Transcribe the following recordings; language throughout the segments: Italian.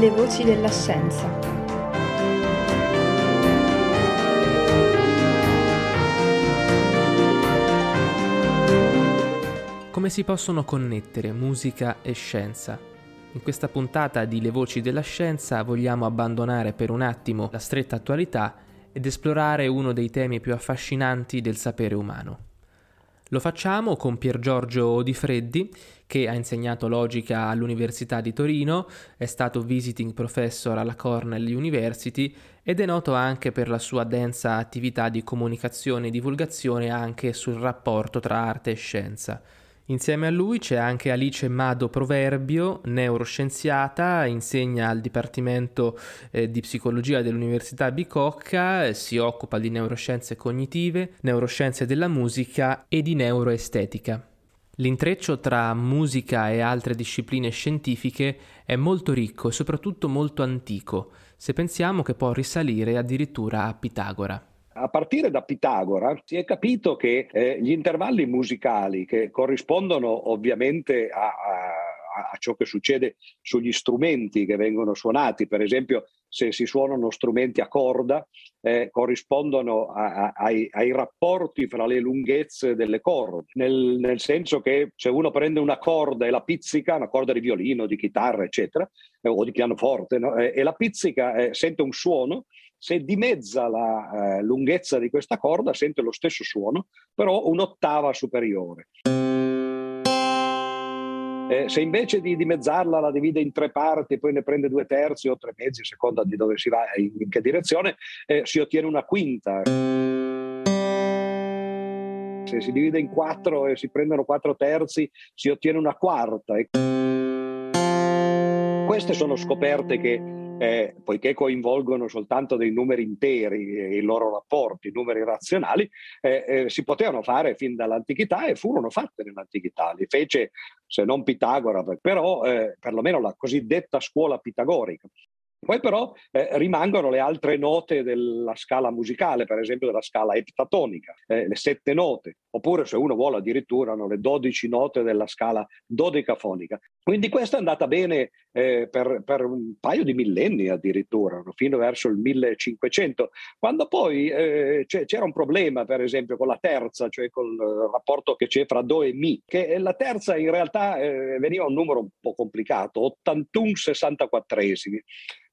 Le voci della scienza. Come si possono connettere musica e scienza? In questa puntata di Le voci della scienza vogliamo abbandonare per un attimo la stretta attualità ed esplorare uno dei temi più affascinanti del sapere umano. Lo facciamo con Pier Giorgio Di Freddi, che ha insegnato logica all'Università di Torino, è stato visiting professor alla Cornell University ed è noto anche per la sua densa attività di comunicazione e divulgazione anche sul rapporto tra arte e scienza. Insieme a lui c'è anche Alice Mado Proverbio, neuroscienziata, insegna al Dipartimento eh, di Psicologia dell'Università Bicocca, eh, si occupa di neuroscienze cognitive, neuroscienze della musica e di neuroestetica. L'intreccio tra musica e altre discipline scientifiche è molto ricco e soprattutto molto antico, se pensiamo che può risalire addirittura a Pitagora. A partire da Pitagora si è capito che eh, gli intervalli musicali che corrispondono ovviamente a, a, a, ciò che succede sugli strumenti che vengono suonati, per esempio se si suonano strumenti a corda, eh, corrispondono ai, ai, rapporti fra le lunghezze delle corde, nel, nel, senso che se uno prende una corda e la pizzica, una corda di violino, di chitarra, eccetera, eh, o di pianoforte, no? Eh, e la pizzica eh, sente un suono, se dimezza la eh, lunghezza di questa corda sente lo stesso suono, però un'ottava superiore. Eh, se invece di dimezzarla la divide in tre parti, poi ne prende due terzi o tre mezzi, a seconda di dove si va e in, in che direzione, eh, si ottiene una quinta. Se si divide in quattro e si prendono quattro terzi, si ottiene una quarta. Queste sono scoperte che eh, poiché coinvolgono soltanto dei numeri interi e i loro rapporti, numeri razionali, eh, eh, si potevano fare fin dall'antichità e furono fatte nell'antichità. Li fece, se non Pitagora, però eh, perlomeno la cosiddetta scuola pitagorica. Poi però eh, rimangono le altre note della scala musicale, per esempio della scala eptatonica, eh, le sette note, oppure se uno vuole addirittura le dodici note della scala dodecafonica. Quindi questa è andata bene eh, per, per, un paio di millenni addirittura, fino verso il 1500, quando poi eh, c'era un problema per esempio con la terza, cioè col rapporto che c'è fra Do e Mi, che la terza in realtà eh, veniva un numero un po' complicato, 81 64esimi.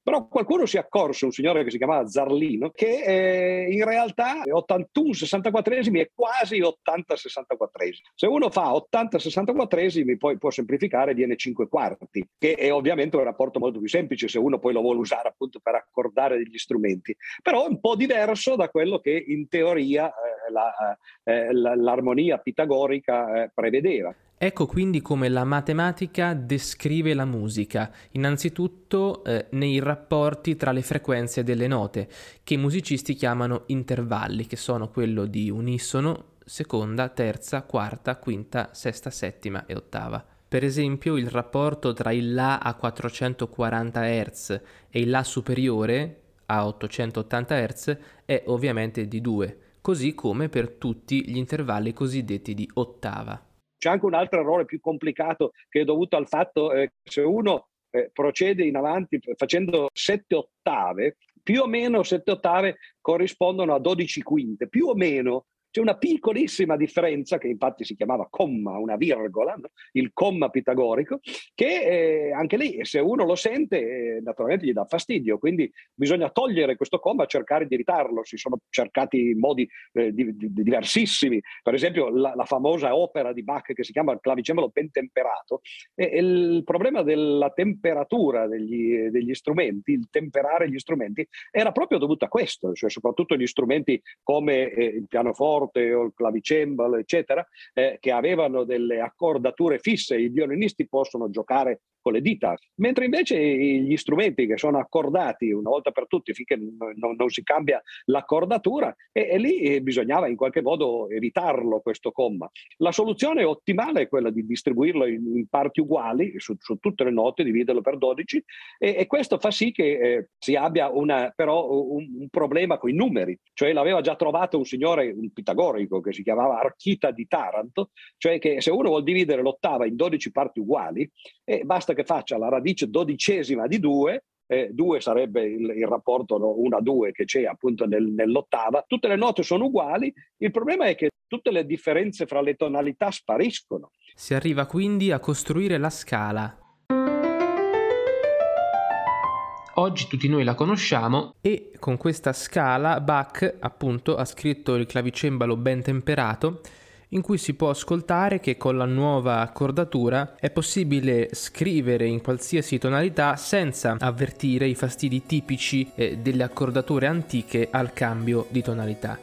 Però qualcuno si è accorso, un signore che si chiamava Zarlino, che eh, in realtà 81 64esimi è quasi 80 64esimi. Se uno fa 80 64esimi poi può semplificare, viene 5 quarti, che è ovviamente un rapporto molto più semplice se uno poi lo vuole usare appunto per accordare degli strumenti. Però è un po' diverso da quello che in teoria eh, la, eh, l'armonia pitagorica eh, prevedeva. Ecco quindi come la matematica descrive la musica, innanzitutto eh, nei rapporti tra le frequenze delle note, che i musicisti chiamano intervalli, che sono quello di unisono, seconda, terza, quarta, quinta, sesta, settima e ottava. Per esempio il rapporto tra il La a 440 Hz e il La superiore a 880 Hz è ovviamente di 2, così come per tutti gli intervalli cosiddetti di ottava. C'è anche un altro errore più complicato che è dovuto al fatto che eh, se uno eh, procede in avanti facendo sette ottave, più o meno sette ottave corrispondono a 12 quinte, più o meno c'è una piccolissima differenza, che infatti si chiamava comma, una virgola, no? il comma pitagorico, che eh, anche lì, se uno lo sente, eh, naturalmente gli dà fastidio. Quindi bisogna togliere questo comma cercare di evitarlo. Si sono cercati modi eh, di, di, diversissimi. Per esempio, la, la, famosa opera di Bach che si chiama il clavicembalo ben temperato. E, e il problema della temperatura degli, degli, strumenti, il temperare gli strumenti, era proprio dovuto a questo, cioè soprattutto gli strumenti come eh, il pianoforte pianoforte o il clavicembalo, eccetera, eh, che avevano delle accordature fisse, i violinisti possono giocare con le dita, mentre invece gli strumenti che sono accordati una volta per tutti finché non, non si cambia l'accordatura e, e, lì bisognava in qualche modo evitarlo questo comma. La soluzione ottimale è quella di distribuirlo in, in parti uguali su, su, tutte le note, dividerlo per 12 e, e questo fa sì che eh, si abbia una, però un, un problema con i numeri, cioè l'aveva già trovato un signore, un pitagorico che si chiamava Archita di Taranto, cioè che se uno vuol dividere l'ottava in 12 parti uguali, eh, basta che faccia la radice dodicesima di 2 eh, due sarebbe il, il rapporto 1 a 2 che c'è appunto nel, nell'ottava, tutte le note sono uguali, il problema è che tutte le differenze fra le tonalità spariscono. Si arriva quindi a costruire la scala. Oggi tutti noi la conosciamo e con questa scala Bach appunto ha scritto il clavicembalo ben temperato in cui si può ascoltare che con la nuova accordatura è possibile scrivere in qualsiasi tonalità senza avvertire i fastidi tipici eh, delle accordature antiche al cambio di tonalità.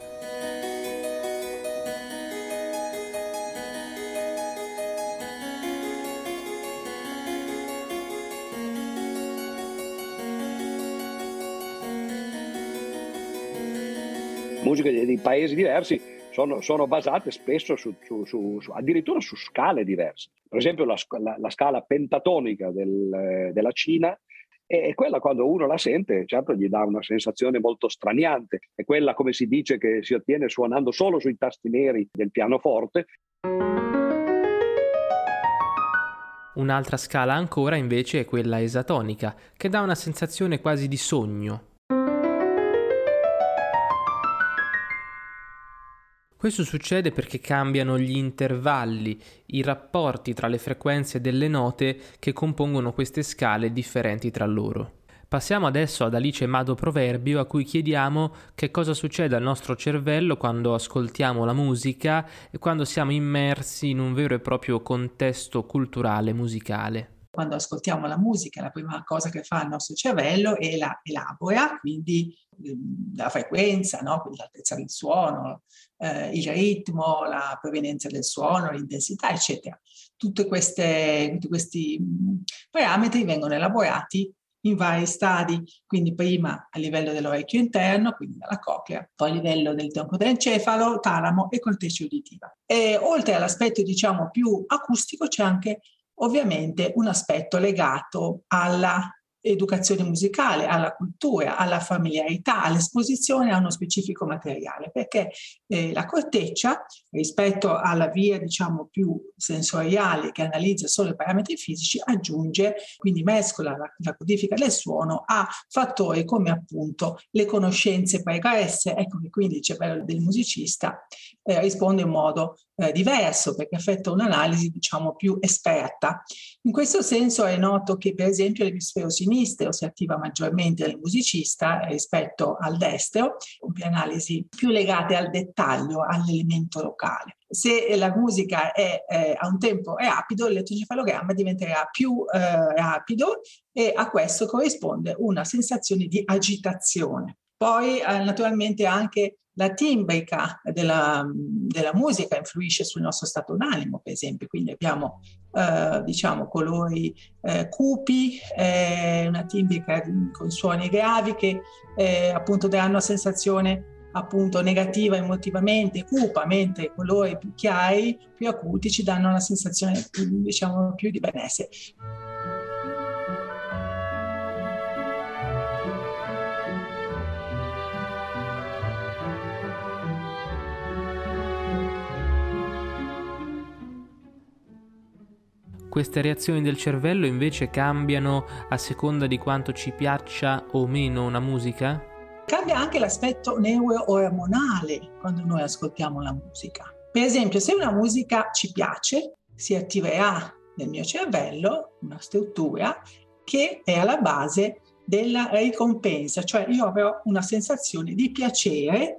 musiche di paesi diversi sono, sono basate spesso su, su, su, addirittura su scale diverse. Per esempio la, la, la scala pentatonica del, della Cina è quella quando uno la sente, certo gli dà una sensazione molto straniante, è quella come si dice che si ottiene suonando solo sui tasti neri del pianoforte. Un'altra scala ancora invece è quella esatonica, che dà una sensazione quasi di sogno, Questo succede perché cambiano gli intervalli, i rapporti tra le frequenze delle note che compongono queste scale differenti tra loro. Passiamo adesso ad Alice Mado Proverbio a cui chiediamo che cosa succede al nostro cervello quando ascoltiamo la musica e quando siamo immersi in un vero e proprio contesto culturale musicale quando ascoltiamo la musica, la prima cosa che fa il nostro cervello è la elabora, quindi ehm, la frequenza, no? quindi l'altezza del suono, eh, il ritmo, la provenienza del suono, l'intensità, eccetera. Queste, tutti questi mm, parametri vengono elaborati in vari stadi, quindi prima a livello dell'orecchio interno, quindi dalla coclea, poi a livello del tronco dell'encefalo, talamo e corteccia uditiva. E oltre all'aspetto diciamo più acustico c'è anche ovviamente un aspetto legato alla educazione musicale, alla cultura, alla familiarità, all'esposizione a uno specifico materiale, perché eh, la corteccia rispetto alla via diciamo più sensoriale che analizza solo i parametri fisici aggiunge, quindi mescola la, la codifica del suono a fattori come appunto le conoscenze pregresse, ecco che quindi il cervello del musicista eh, risponde in modo eh, diverso perché effettua un'analisi diciamo più esperta. In questo senso è noto che per esempio l'emisfero sinistro si attiva maggiormente nel musicista rispetto al compie analisi più legate al dettaglio, all'elemento locale. Se la musica è eh, a un tempo rapido, l'elettrocefalogramma diventerà più eh, rapido e a questo corrisponde una sensazione di agitazione. Poi eh, naturalmente anche la timbrica della, della, musica influisce sul nostro stato d'animo, per esempio, quindi abbiamo eh, diciamo colori eh, cupi, eh, una timbrica con suoni gravi che eh, appunto daranno una sensazione appunto negativa emotivamente, cupa, mentre colori più chiari, più acuti ci danno una sensazione diciamo più di benessere. Queste reazioni del cervello invece cambiano a seconda di quanto ci piaccia o meno una musica? Cambia anche l'aspetto neuroormonale quando noi ascoltiamo la musica. Per esempio, se una musica ci piace, si attiverà nel mio cervello una struttura che è alla base della ricompensa, cioè io avrò una sensazione di piacere,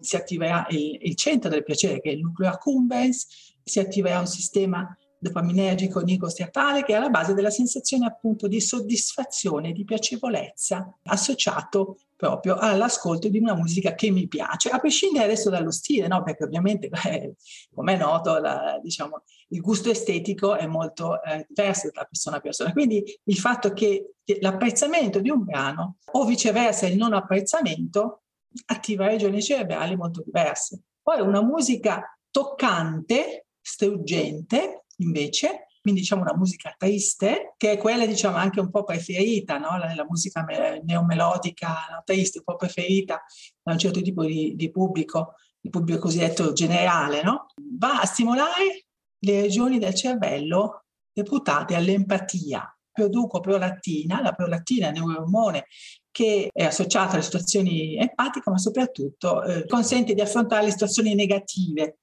si attiverà il, il centro del piacere che è il nucleo accumbens, si attiverà un sistema dopaminergico nicostriatale che è alla base della sensazione appunto di soddisfazione, di piacevolezza associato proprio all'ascolto di una musica che mi piace, a prescindere adesso dallo stile, no? perché ovviamente, eh, come è noto, la, diciamo, il gusto estetico è molto eh, diverso da persona a persona. Quindi il fatto che l'apprezzamento di un brano o viceversa il non apprezzamento attiva regioni cerebrali molto diverse. Poi una musica toccante, struggente, invece, quindi diciamo una musica triste, che è quella diciamo anche un po' preferita, no? la, la, musica me- neomelodica, no? triste, un po' preferita da un certo tipo di, di pubblico, il pubblico cosiddetto generale, no? va a stimolare le regioni del cervello deputate all'empatia. produco prolattina, la prolattina è un neuroormone che è associato alle situazioni empatiche, ma soprattutto eh, consente di affrontare le situazioni negative.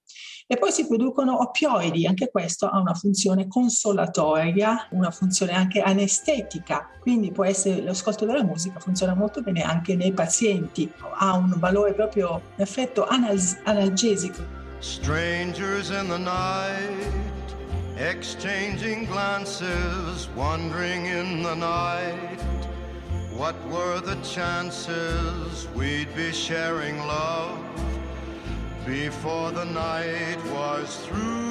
E poi si producono oppioidi, anche questo ha una funzione consolatoria, una funzione anche anestetica, quindi può essere l'ascolto della musica funziona molto bene anche nei pazienti, ha un valore proprio, un effetto anal- analgesico. Strangers in the night, exchanging glances, wandering in the night. What were the chances we'd be sharing love before the night was through?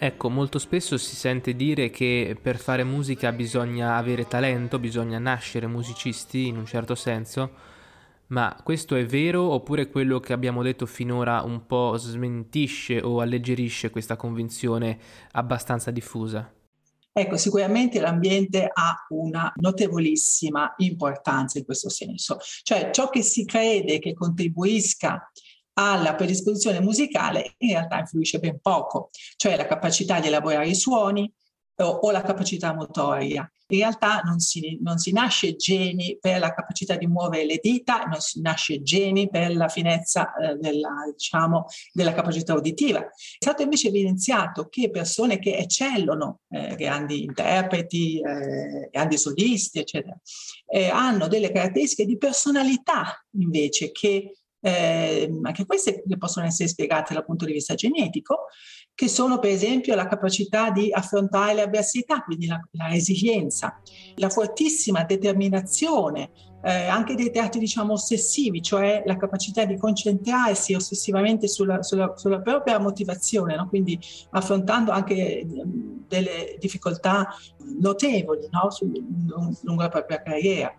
Ecco, molto spesso si sente dire che per fare musica bisogna avere talento, bisogna nascere musicisti in un certo senso, ma questo è vero oppure quello che abbiamo detto finora un po' smentisce o alleggerisce questa convinzione abbastanza diffusa? Ecco, sicuramente l'ambiente ha una notevolissima importanza in questo senso, cioè ciò che si crede che contribuisca alla predisposizione musicale in realtà influisce ben poco, cioè la capacità di elaborare i suoni, o, la capacità motoria. In realtà non si, non si, nasce geni per la capacità di muovere le dita, non si nasce geni per la finezza eh, della, diciamo, della, capacità uditiva. È stato invece evidenziato che persone che eccellono, eh, grandi interpreti, eh, grandi solisti, eccetera, eh, hanno delle caratteristiche di personalità invece che eh, anche queste possono essere spiegate dal punto di vista genetico, che sono per esempio la capacità di affrontare le avversità, quindi la, la resilienza, la fortissima determinazione, eh, anche dei teatri diciamo ossessivi, cioè la capacità di concentrarsi ossessivamente sulla, sulla, sulla propria motivazione, no? quindi affrontando anche delle difficoltà notevoli no? Sul, lungo la propria carriera.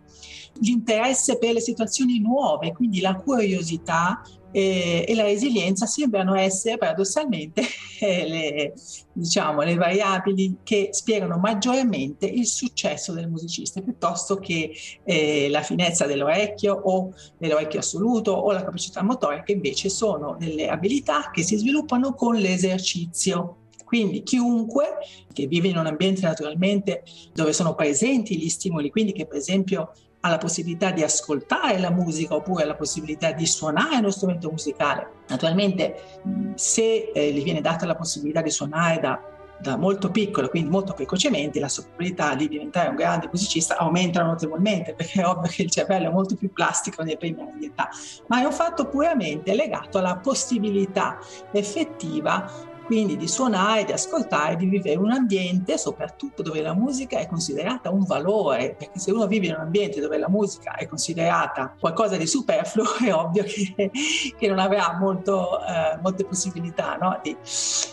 L'interesse per le situazioni nuove, quindi la curiosità e, e la resilienza sembrano essere paradossalmente le, diciamo, le variabili che spiegano maggiormente il successo del musicista piuttosto che eh, la finezza dell'orecchio o dell'orecchio assoluto o la capacità motoria che invece sono delle abilità che si sviluppano con l'esercizio. Quindi chiunque che vive in un ambiente naturalmente dove sono presenti gli stimoli, quindi che per esempio ha la possibilità di ascoltare la musica oppure ha la possibilità di suonare uno strumento musicale. Naturalmente se eh, gli viene data la possibilità di suonare da, da molto piccolo, quindi molto precocemente, la sua probabilità di diventare un grande musicista aumenta notevolmente perché è ovvio che il cervello è molto più plastico nei primi anni di età, ma è un fatto puramente legato alla possibilità effettiva quindi di suonare, di ascoltare, di vivere in un ambiente soprattutto dove la musica è considerata un valore, perché se uno vive in un ambiente dove la musica è considerata qualcosa di superfluo è ovvio che, che non avrà molto, eh, molte possibilità no? di,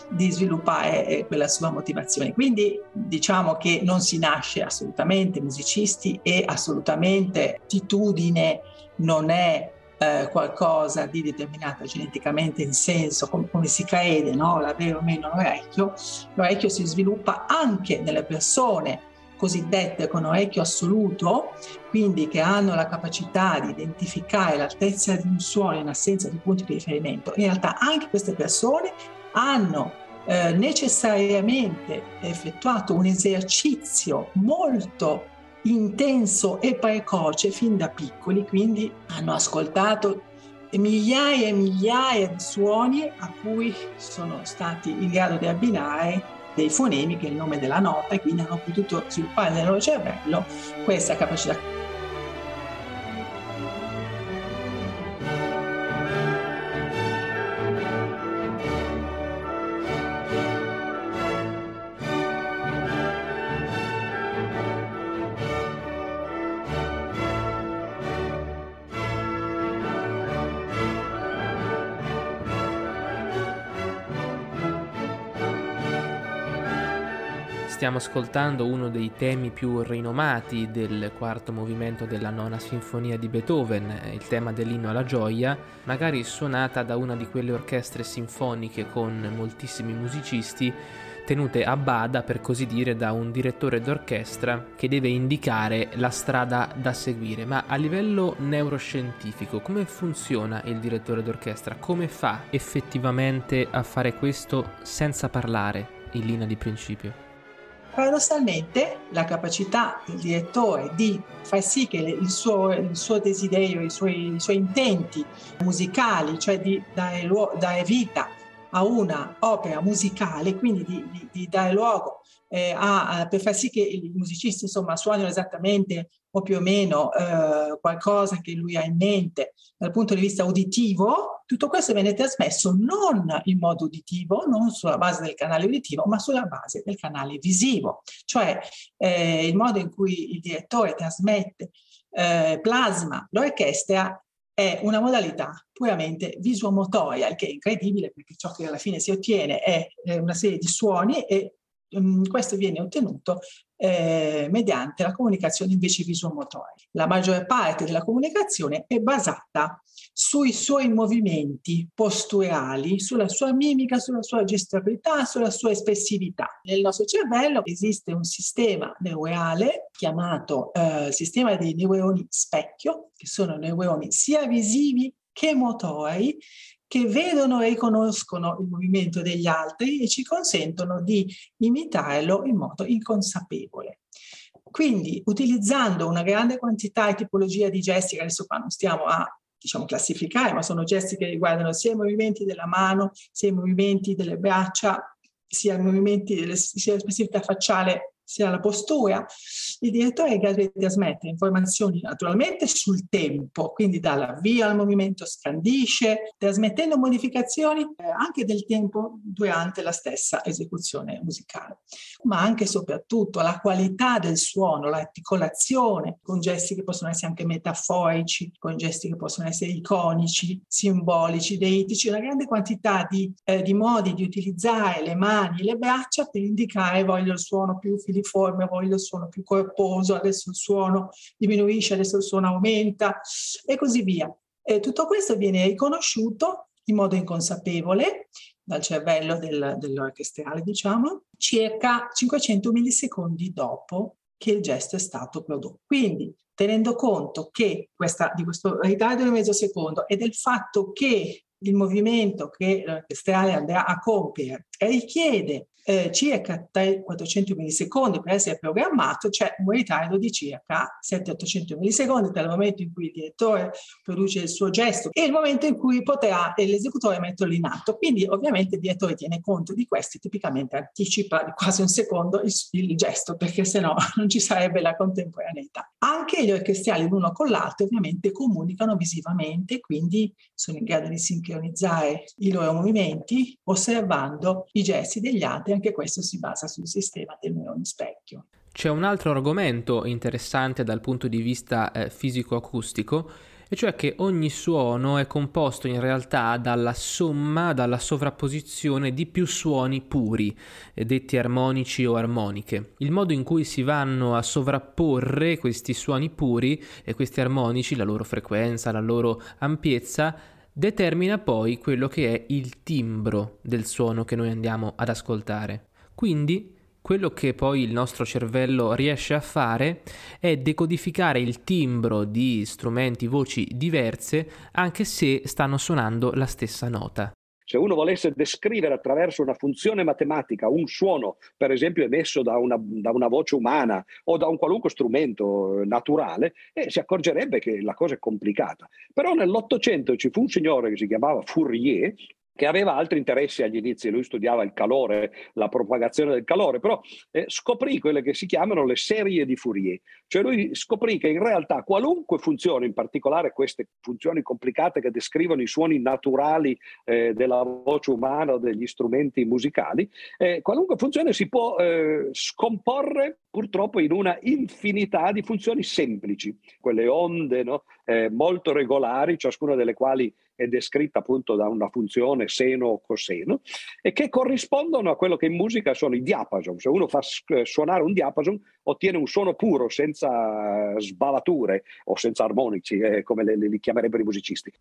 di, sviluppare eh, quella sua motivazione. Quindi diciamo che non si nasce assolutamente musicisti e assolutamente attitudine non è eh, qualcosa di determinato geneticamente in senso, come, come si crede, no? l'avere o meno l'orecchio, l'orecchio si sviluppa anche nelle persone cosiddette con orecchio assoluto, quindi che hanno la capacità di identificare l'altezza di un suono in assenza di punti di riferimento. In realtà anche queste persone hanno eh, necessariamente effettuato un esercizio molto intenso e precoce fin da piccoli, quindi hanno ascoltato migliaia e migliaia di suoni a cui sono stati in grado di abbinare dei fonemi, che è il nome della nota, e quindi hanno potuto sviluppare nel loro cervello questa capacità. Stiamo ascoltando uno dei temi più rinomati del quarto movimento della nona sinfonia di Beethoven, il tema dell'inno alla gioia, magari suonata da una di quelle orchestre sinfoniche con moltissimi musicisti tenute a bada, per così dire, da un direttore d'orchestra che deve indicare la strada da seguire. Ma a livello neuroscientifico, come funziona il direttore d'orchestra? Come fa effettivamente a fare questo senza parlare in linea di principio? Paradossalmente la capacità del direttore di far sì che il suo, il suo desiderio, i suoi, i suoi, intenti musicali, cioè di dare, dare vita a una opera musicale, quindi di, di, di dare luogo eh, a, a, per far sì che i musicisti insomma suonino esattamente o più o meno eh, qualcosa che lui ha in mente dal punto di vista uditivo, tutto questo viene trasmesso non in modo uditivo, non sulla base del canale uditivo, ma sulla base del canale visivo, cioè eh, il modo in cui il direttore trasmette, eh, plasma l'orchestra è una modalità puramente visuomotoria, il che è incredibile perché ciò che alla fine si ottiene è una serie di suoni e questo viene ottenuto eh, mediante la comunicazione invece visuomotoria. La maggior parte della comunicazione è basata sui suoi movimenti posturali, sulla sua mimica, sulla sua gestualità, sulla sua espressività. Nel nostro cervello esiste un sistema neurale chiamato eh, sistema dei neuroni specchio, che sono neuroni sia visivi che motori, che vedono e riconoscono il movimento degli altri e ci consentono di imitarlo in modo inconsapevole. Quindi, utilizzando una grande quantità e tipologia di gesti, che adesso qua non stiamo a diciamo, classificare, ma sono gesti che riguardano sia i movimenti della mano, sia i movimenti delle braccia, sia i movimenti delle, sia facciale sia la postura, il direttore di trasmettere informazioni naturalmente sul tempo, quindi dà via al movimento, scandisce, trasmettendo modificazioni eh, anche del tempo durante la stessa esecuzione musicale, ma anche e soprattutto la qualità del suono, l'articolazione, con gesti che possono essere anche metaforici, con gesti che possono essere iconici, simbolici, deitici, una grande quantità di, eh, di modi di utilizzare le mani le braccia per indicare voglio il suono più filigrano filiforme, voglio il suono più corposo, adesso il suono diminuisce, adesso il suono aumenta e così via. E tutto questo viene riconosciuto in modo inconsapevole dal cervello del, dell'orchestrale, diciamo, circa 500 millisecondi dopo che il gesto è stato prodotto. Quindi, tenendo conto che questa, di questo ritardo di mezzo secondo e del fatto che il movimento che l'orchestrale andrà a compiere richiede eh, circa 400 millisecondi per essere programmato, c'è un ritardo di circa 700-800 millisecondi tra il momento in cui il direttore produce il suo gesto e il momento in cui potrà l'esecutore metterlo in atto. Quindi ovviamente il direttore tiene conto di questo e tipicamente anticipa di quasi un secondo il, il gesto perché sennò non ci sarebbe la contemporaneità. Anche gli orchestrali l'uno con l'altro ovviamente comunicano visivamente, quindi sono in grado di sincronizzare i loro movimenti osservando i gesti degli altri anche questo si basa sul sistema del neurone specchio. C'è un altro argomento interessante dal punto di vista eh, fisico-acustico, e cioè che ogni suono è composto in realtà dalla somma, dalla sovrapposizione di più suoni puri, eh, detti armonici o armoniche. Il modo in cui si vanno a sovrapporre questi suoni puri e questi armonici, la loro frequenza, la loro ampiezza, determina poi quello che è il timbro del suono che noi andiamo ad ascoltare. Quindi quello che poi il nostro cervello riesce a fare è decodificare il timbro di strumenti, voci diverse, anche se stanno suonando la stessa nota. Se uno volesse descrivere attraverso una funzione matematica un suono, per esempio emesso da una, da una voce umana o da un qualunque strumento naturale, eh, si accorgerebbe che la cosa è complicata. Però nell'Ottocento ci fu un signore che si chiamava Fourier, che aveva altri interessi agli inizi, lui studiava il calore, la propagazione del calore, però eh, scoprì quelle che si chiamano le serie di Fourier, cioè lui scoprì che in realtà qualunque funzione, in particolare queste funzioni complicate che descrivono i suoni naturali eh, della voce umana o degli strumenti musicali, eh, qualunque funzione si può eh, scomporre purtroppo in una infinità di funzioni semplici, quelle onde no? Eh, molto regolari, ciascuna delle quali è descritta appunto da una funzione seno o coseno e che corrispondono a quello che in musica sono i diapason. Se uno fa eh, suonare un diapason ottiene un suono puro senza sbavature o senza armonici, eh, come li, li chiamerebbero i musicisti.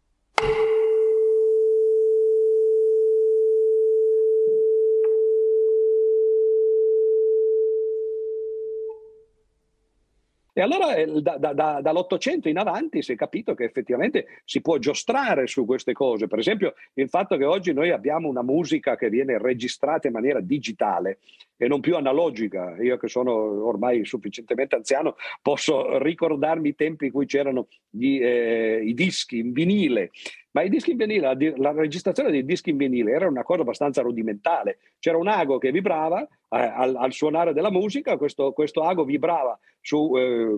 E allora eh, da, da, da, dall'Ottocento in avanti si è capito che effettivamente si può giostrare su queste cose. Per esempio il fatto che oggi noi abbiamo una musica che viene registrata in maniera digitale e non più analogica. Io che sono ormai sufficientemente anziano posso ricordarmi i tempi in cui c'erano gli, eh, i dischi in vinile ma i dischi in vinile, la, la, registrazione dei dischi in vinile era una cosa abbastanza rudimentale. C'era un ago che vibrava eh, al, al, suonare della musica, questo, questo ago vibrava su eh,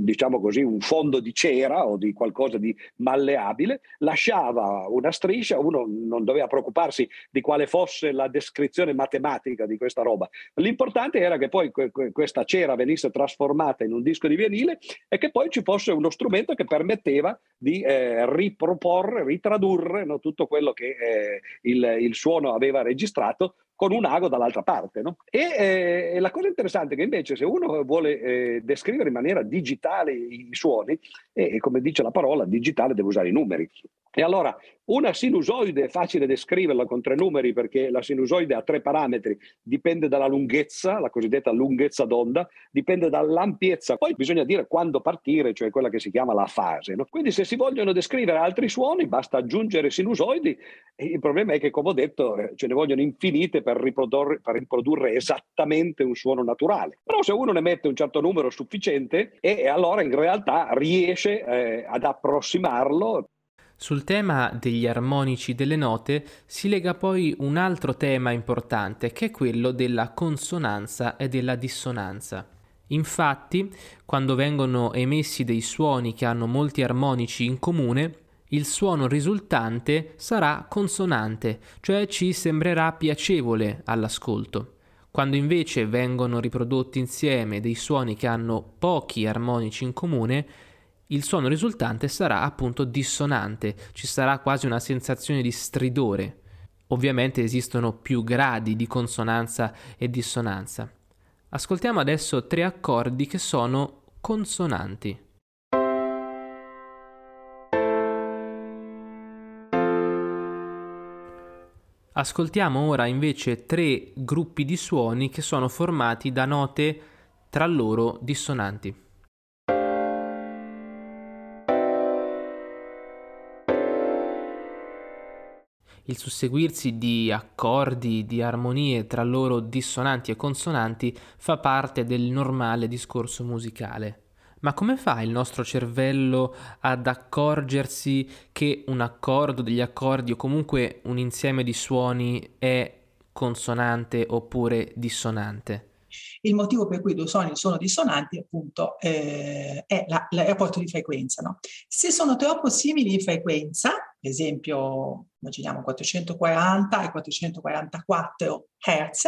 diciamo così, un fondo di cera o di qualcosa di malleabile, lasciava una striscia, uno non doveva preoccuparsi di quale fosse la descrizione matematica di questa roba. L'importante era che poi que- questa cera venisse trasformata in un disco di vinile e che poi ci fosse uno strumento che permetteva di eh, riproporre ritradurre no, tutto quello che eh, il, il, suono aveva registrato con un ago dall'altra parte. No? E eh, la cosa interessante è che invece se uno vuole eh, descrivere in maniera digitale i, suoni, e come dice la parola, digitale deve usare i numeri. E allora una sinusoide è facile descriverla con tre numeri perché la sinusoide ha tre parametri, dipende dalla lunghezza, la cosiddetta lunghezza d'onda, dipende dall'ampiezza, poi bisogna dire quando partire, cioè quella che si chiama la fase. No? Quindi se si vogliono descrivere altri suoni basta aggiungere sinusoidi il problema è che come ho detto eh, ce ne vogliono infinite per riprodurre, per riprodurre esattamente un suono naturale. Però se uno ne mette un certo numero sufficiente e, allora in realtà riesce eh, ad approssimarlo sul tema degli armonici delle note si lega poi un altro tema importante che è quello della consonanza e della dissonanza. Infatti, quando vengono emessi dei suoni che hanno molti armonici in comune, il suono risultante sarà consonante, cioè ci sembrerà piacevole all'ascolto. Quando invece vengono riprodotti insieme dei suoni che hanno pochi armonici in comune, il suono risultante sarà appunto dissonante, ci sarà quasi una sensazione di stridore. Ovviamente esistono più gradi di consonanza e dissonanza. Ascoltiamo adesso tre accordi che sono consonanti. Ascoltiamo ora invece tre gruppi di suoni che sono formati da note tra loro dissonanti. Il susseguirsi di accordi, di armonie tra loro dissonanti e consonanti fa parte del normale discorso musicale. Ma come fa il nostro cervello ad accorgersi che un accordo, degli accordi o comunque un insieme di suoni è consonante oppure dissonante? Il motivo per cui due suoni sono dissonanti appunto eh, è la, il rapporto di frequenza. No? Se sono troppo simili in frequenza, esempio immaginiamo 440 e 444 Hz,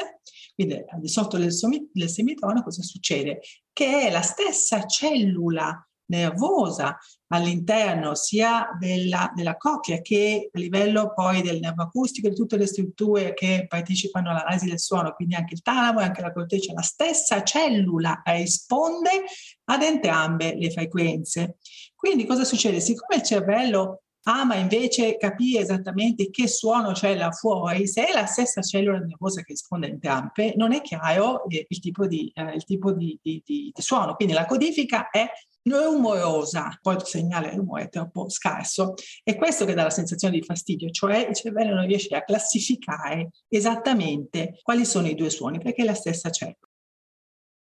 quindi al di sotto del, del semitono cosa succede? Che è la stessa cellula nervosa all'interno sia della, della, cocchia che a livello poi del nervo acustico, di tutte le strutture che partecipano all'analisi del suono, quindi anche il talamo e anche la corteccia, la stessa cellula risponde ad entrambe le frequenze. Quindi cosa succede? Siccome il cervello ama invece capire esattamente che suono c'è là fuori, se è la stessa cellula nervosa che risponde a entrambe, non è chiaro eh, il tipo, di, eh, il tipo di, di, di, suono. Quindi la codifica è rumorosa, poi il segnale rumore è troppo scarso. È questo che dà la sensazione di fastidio, cioè il cervello non riesce a classificare esattamente quali sono i due suoni, perché è la stessa cellula.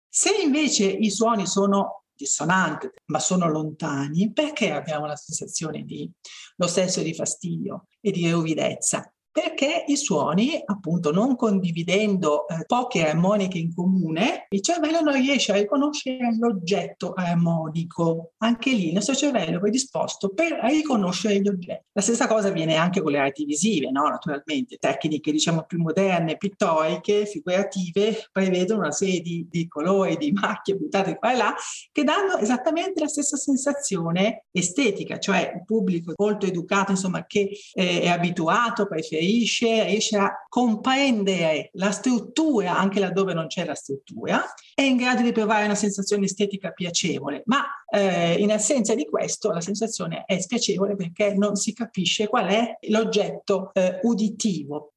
Se invece i suoni sono dissonanti, ma sono lontani, perché abbiamo la sensazione di lo stesso di fastidio e di ruvidezza? Perché i suoni, appunto, non condividendo eh, poche armoniche in comune, il cervello non riesce a riconoscere l'oggetto armonico. Anche lì il nostro cervello è predisposto per riconoscere gli oggetti. La stessa cosa avviene anche con le arti visive, no? naturalmente. Tecniche, diciamo, più moderne, pittoriche, figurative, prevedono una serie di, di colori, di macchie buttate qua e là, che danno esattamente la stessa sensazione estetica, cioè il pubblico molto educato, insomma, che eh, è abituato, preferisce riesce, riesce a comprendere la struttura anche laddove non c'è la struttura, è in grado di provare una sensazione estetica piacevole, ma eh, in assenza di questo la sensazione è spiacevole perché non si capisce qual è l'oggetto eh, uditivo.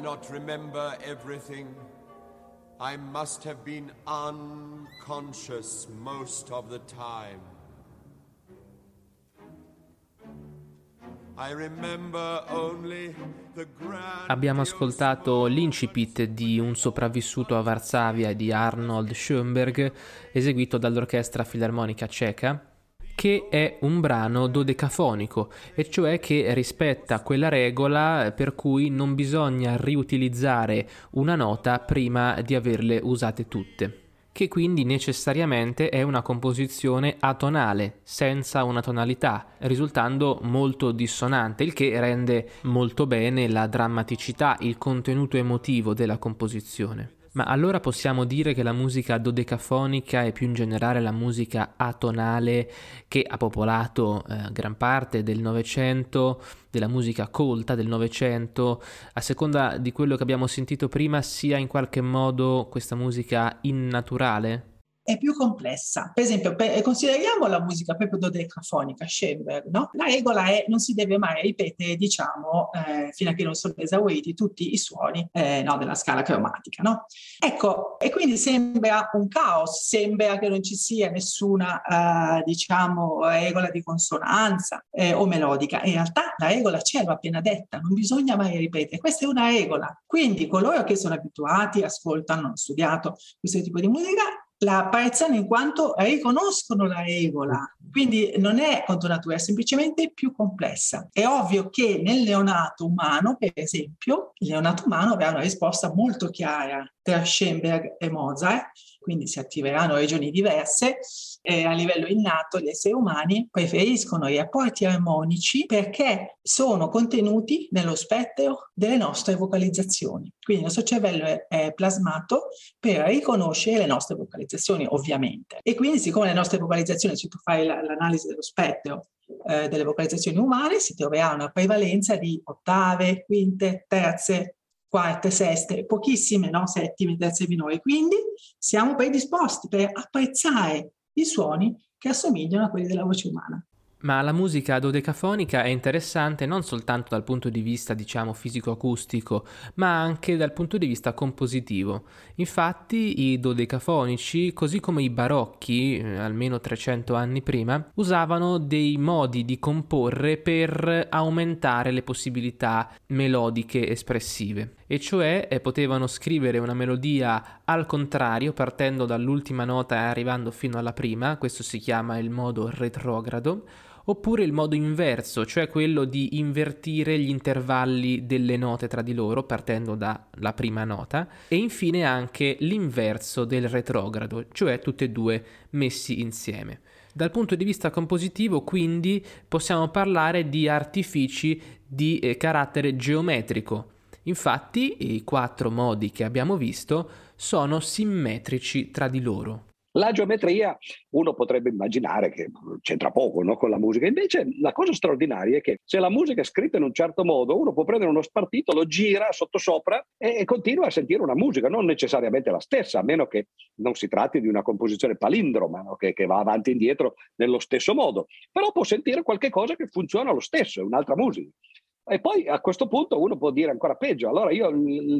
Not remember everything. I must have been unconscious most of the time. Abbiamo ascoltato l'incipit di Un sopravvissuto a Varsavia di Arnold Schoenberg, eseguito dall'Orchestra Filarmonica Ceca, che è un brano dodecafonico, e cioè che rispetta quella regola per cui non bisogna riutilizzare una nota prima di averle usate tutte che quindi necessariamente è una composizione atonale, senza una tonalità, risultando molto dissonante, il che rende molto bene la drammaticità, il contenuto emotivo della composizione. Ma allora possiamo dire che la musica dodecafonica e più in generale la musica atonale che ha popolato eh, gran parte del Novecento, della musica colta del Novecento, a seconda di quello che abbiamo sentito prima, sia in qualche modo questa musica innaturale? È più complessa. Per esempio, per, consideriamo la musica proprio dodecafonica, Schoenberg, no? La regola è non si deve mai ripetere, diciamo, eh, fino a che non sono esauriti tutti i suoni eh, no, della scala cromatica, no? Ecco, e quindi sembra un caos, sembra che non ci sia nessuna, eh, diciamo, regola di consonanza eh, o melodica. In realtà la regola c'è, l'ho appena detta, non bisogna mai ripetere. Questa è una regola. Quindi coloro che sono abituati, ascoltano, hanno studiato questo tipo di musica, la apprezzano in quanto riconoscono la regola, quindi non è contro natura, è semplicemente più complessa. È ovvio che nel neonato umano, per esempio, il neonato umano avrà una risposta molto chiara tra Schoenberg e Mozart, quindi si attiveranno regioni diverse. Eh, a livello innato gli esseri umani preferiscono i rapporti armonici perché sono contenuti nello spettro delle nostre vocalizzazioni. Quindi il nostro cervello è, plasmato per riconoscere le nostre vocalizzazioni, ovviamente. E quindi siccome le nostre vocalizzazioni, se tu fai la, l'analisi dello spettro eh, delle vocalizzazioni umane, si troverà una prevalenza di ottave, quinte, terze, quarte, seste, pochissime no? settime, terze minori. Quindi siamo predisposti per apprezzare i suoni che assomigliano a quelli della voce umana. Ma la musica dodecafonica è interessante non soltanto dal punto di vista, diciamo, fisico-acustico, ma anche dal punto di vista compositivo. Infatti i dodecafonici, così come i barocchi, eh, almeno 300 anni prima, usavano dei modi di comporre per aumentare le possibilità melodiche espressive, e cioè eh, potevano scrivere una melodia al contrario, partendo dall'ultima nota e arrivando fino alla prima, questo si chiama il modo retrogrado, oppure il modo inverso, cioè quello di invertire gli intervalli delle note tra di loro partendo dalla prima nota e infine anche l'inverso del retrogrado, cioè tutti e due messi insieme. Dal punto di vista compositivo, quindi, possiamo parlare di artifici di eh, carattere geometrico. Infatti, i quattro modi che abbiamo visto sono simmetrici tra di loro. La geometria uno potrebbe immaginare che c'entra poco no, con la musica, invece la cosa straordinaria è che se la musica è scritta in un certo modo, uno può prendere uno spartito, lo gira sottosopra e, e continua a sentire una musica, non necessariamente la stessa, a meno che non si tratti di una composizione palindroma no, che, che va avanti e indietro nello stesso modo, però può sentire qualche cosa che funziona lo stesso, è un'altra musica. E poi a questo punto uno può dire ancora peggio, allora io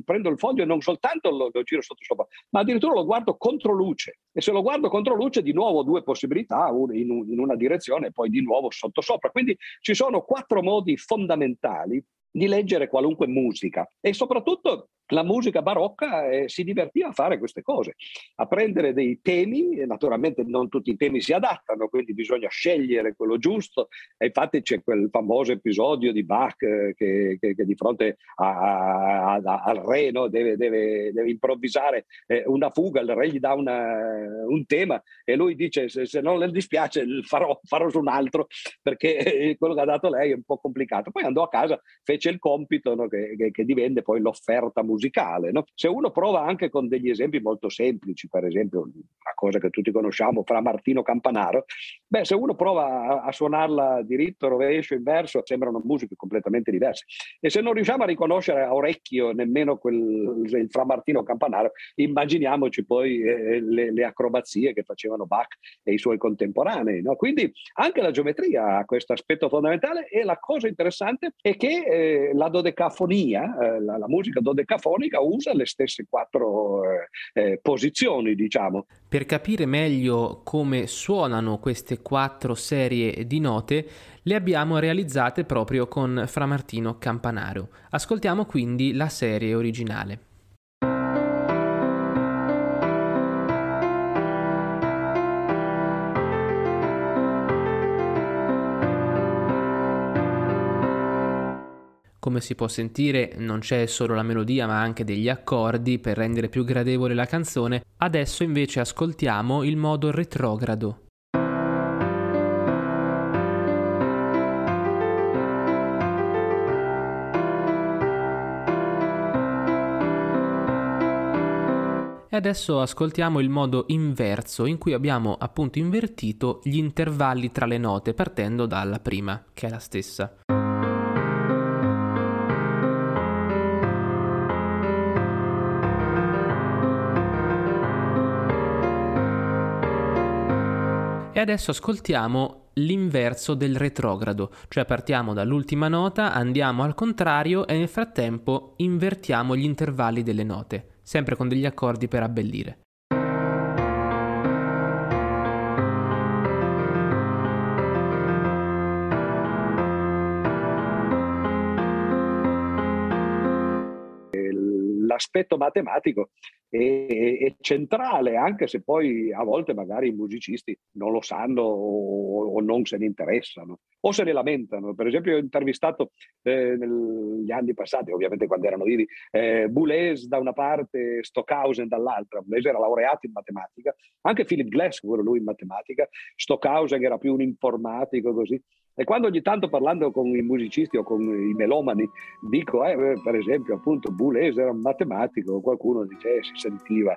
prendo il foglio e non soltanto lo, lo giro sotto sopra, ma addirittura lo guardo contro luce. E se lo guardo contro luce, di nuovo due possibilità, una in, un, in una direzione e poi di nuovo sotto sopra. Quindi ci sono quattro modi fondamentali di leggere qualunque musica e soprattutto la musica barocca eh, si divertiva a fare queste cose, a prendere dei temi, e naturalmente non tutti i temi si adattano, quindi bisogna scegliere quello giusto, e infatti c'è quel famoso episodio di Bach eh, che, che, che, di fronte a, a, a, al re no, deve, deve, deve, improvvisare eh, una fuga, il re gli dà una, un tema e lui dice se, se non le dispiace farò, farò su un altro perché quello che ha dato lei è un po' complicato. Poi andò a casa, fece il compito no, che, che divenne poi l'offerta musicale musicale. No? Se uno prova anche con degli esempi molto semplici, per esempio una cosa che tutti conosciamo fra Martino Campanaro, Beh, se uno prova a, suonarla diritto, rovescio, inverso, sembrano musiche completamente diverse. E se non riusciamo a riconoscere a orecchio nemmeno quel, il framartino campanario, immaginiamoci poi eh, le, le, acrobazie che facevano Bach e i suoi contemporanei. No? Quindi anche la geometria ha questo aspetto fondamentale e la cosa interessante è che eh, la dodecafonia, eh, la, la, musica dodecafonica usa le stesse quattro eh, eh, posizioni, diciamo. Per capire meglio come suonano queste quattro serie di note le abbiamo realizzate proprio con Fra Martino Campanaro. Ascoltiamo quindi la serie originale. Come si può sentire non c'è solo la melodia ma anche degli accordi per rendere più gradevole la canzone, adesso invece ascoltiamo il modo retrogrado. E adesso ascoltiamo il modo inverso in cui abbiamo appunto invertito gli intervalli tra le note partendo dalla prima, che è la stessa. E adesso ascoltiamo l'inverso del retrogrado, cioè partiamo dall'ultima nota, andiamo al contrario e nel frattempo invertiamo gli intervalli delle note sempre con degli accordi per abbellire. l'aspetto matematico è, è, centrale, anche se poi a volte magari i musicisti non lo sanno o, o non se ne interessano o se ne lamentano. Per esempio, ho intervistato eh, negli anni passati, ovviamente quando erano vivi, eh, Boulez da una parte, Stockhausen dall'altra. Boulez era laureato in matematica, anche Philip Glass, quello lui in matematica, Stockhausen era più un informatico così. E quando ogni tanto parlando con i musicisti o con i melomani dico, eh, per esempio, appunto, Boulez era un matematico, qualcuno dice, eh, si sentiva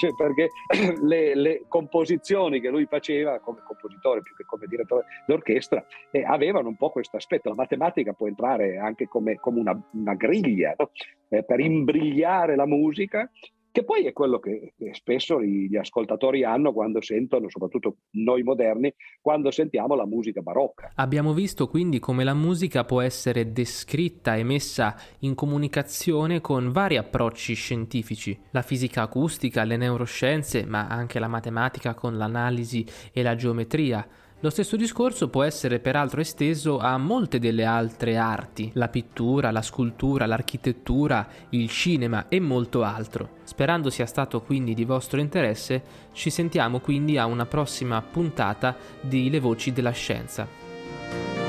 cioè perché le, le, composizioni che lui faceva come compositore più che come direttore d'orchestra eh, avevano un po' questo aspetto. La matematica può entrare anche come, come una, una, griglia no? eh, per imbrigliare la musica che poi è quello che, spesso gli ascoltatori hanno quando sentono, soprattutto noi moderni, quando sentiamo la musica barocca. Abbiamo visto quindi come la musica può essere descritta e messa in comunicazione con vari approcci scientifici, la fisica acustica, le neuroscienze, ma anche la matematica con l'analisi e la geometria lo stesso discorso può essere peraltro esteso a molte delle altre arti, la pittura, la scultura, l'architettura, il cinema e molto altro. Sperando sia stato quindi di vostro interesse, ci sentiamo quindi a una prossima puntata di Le Voci della Scienza.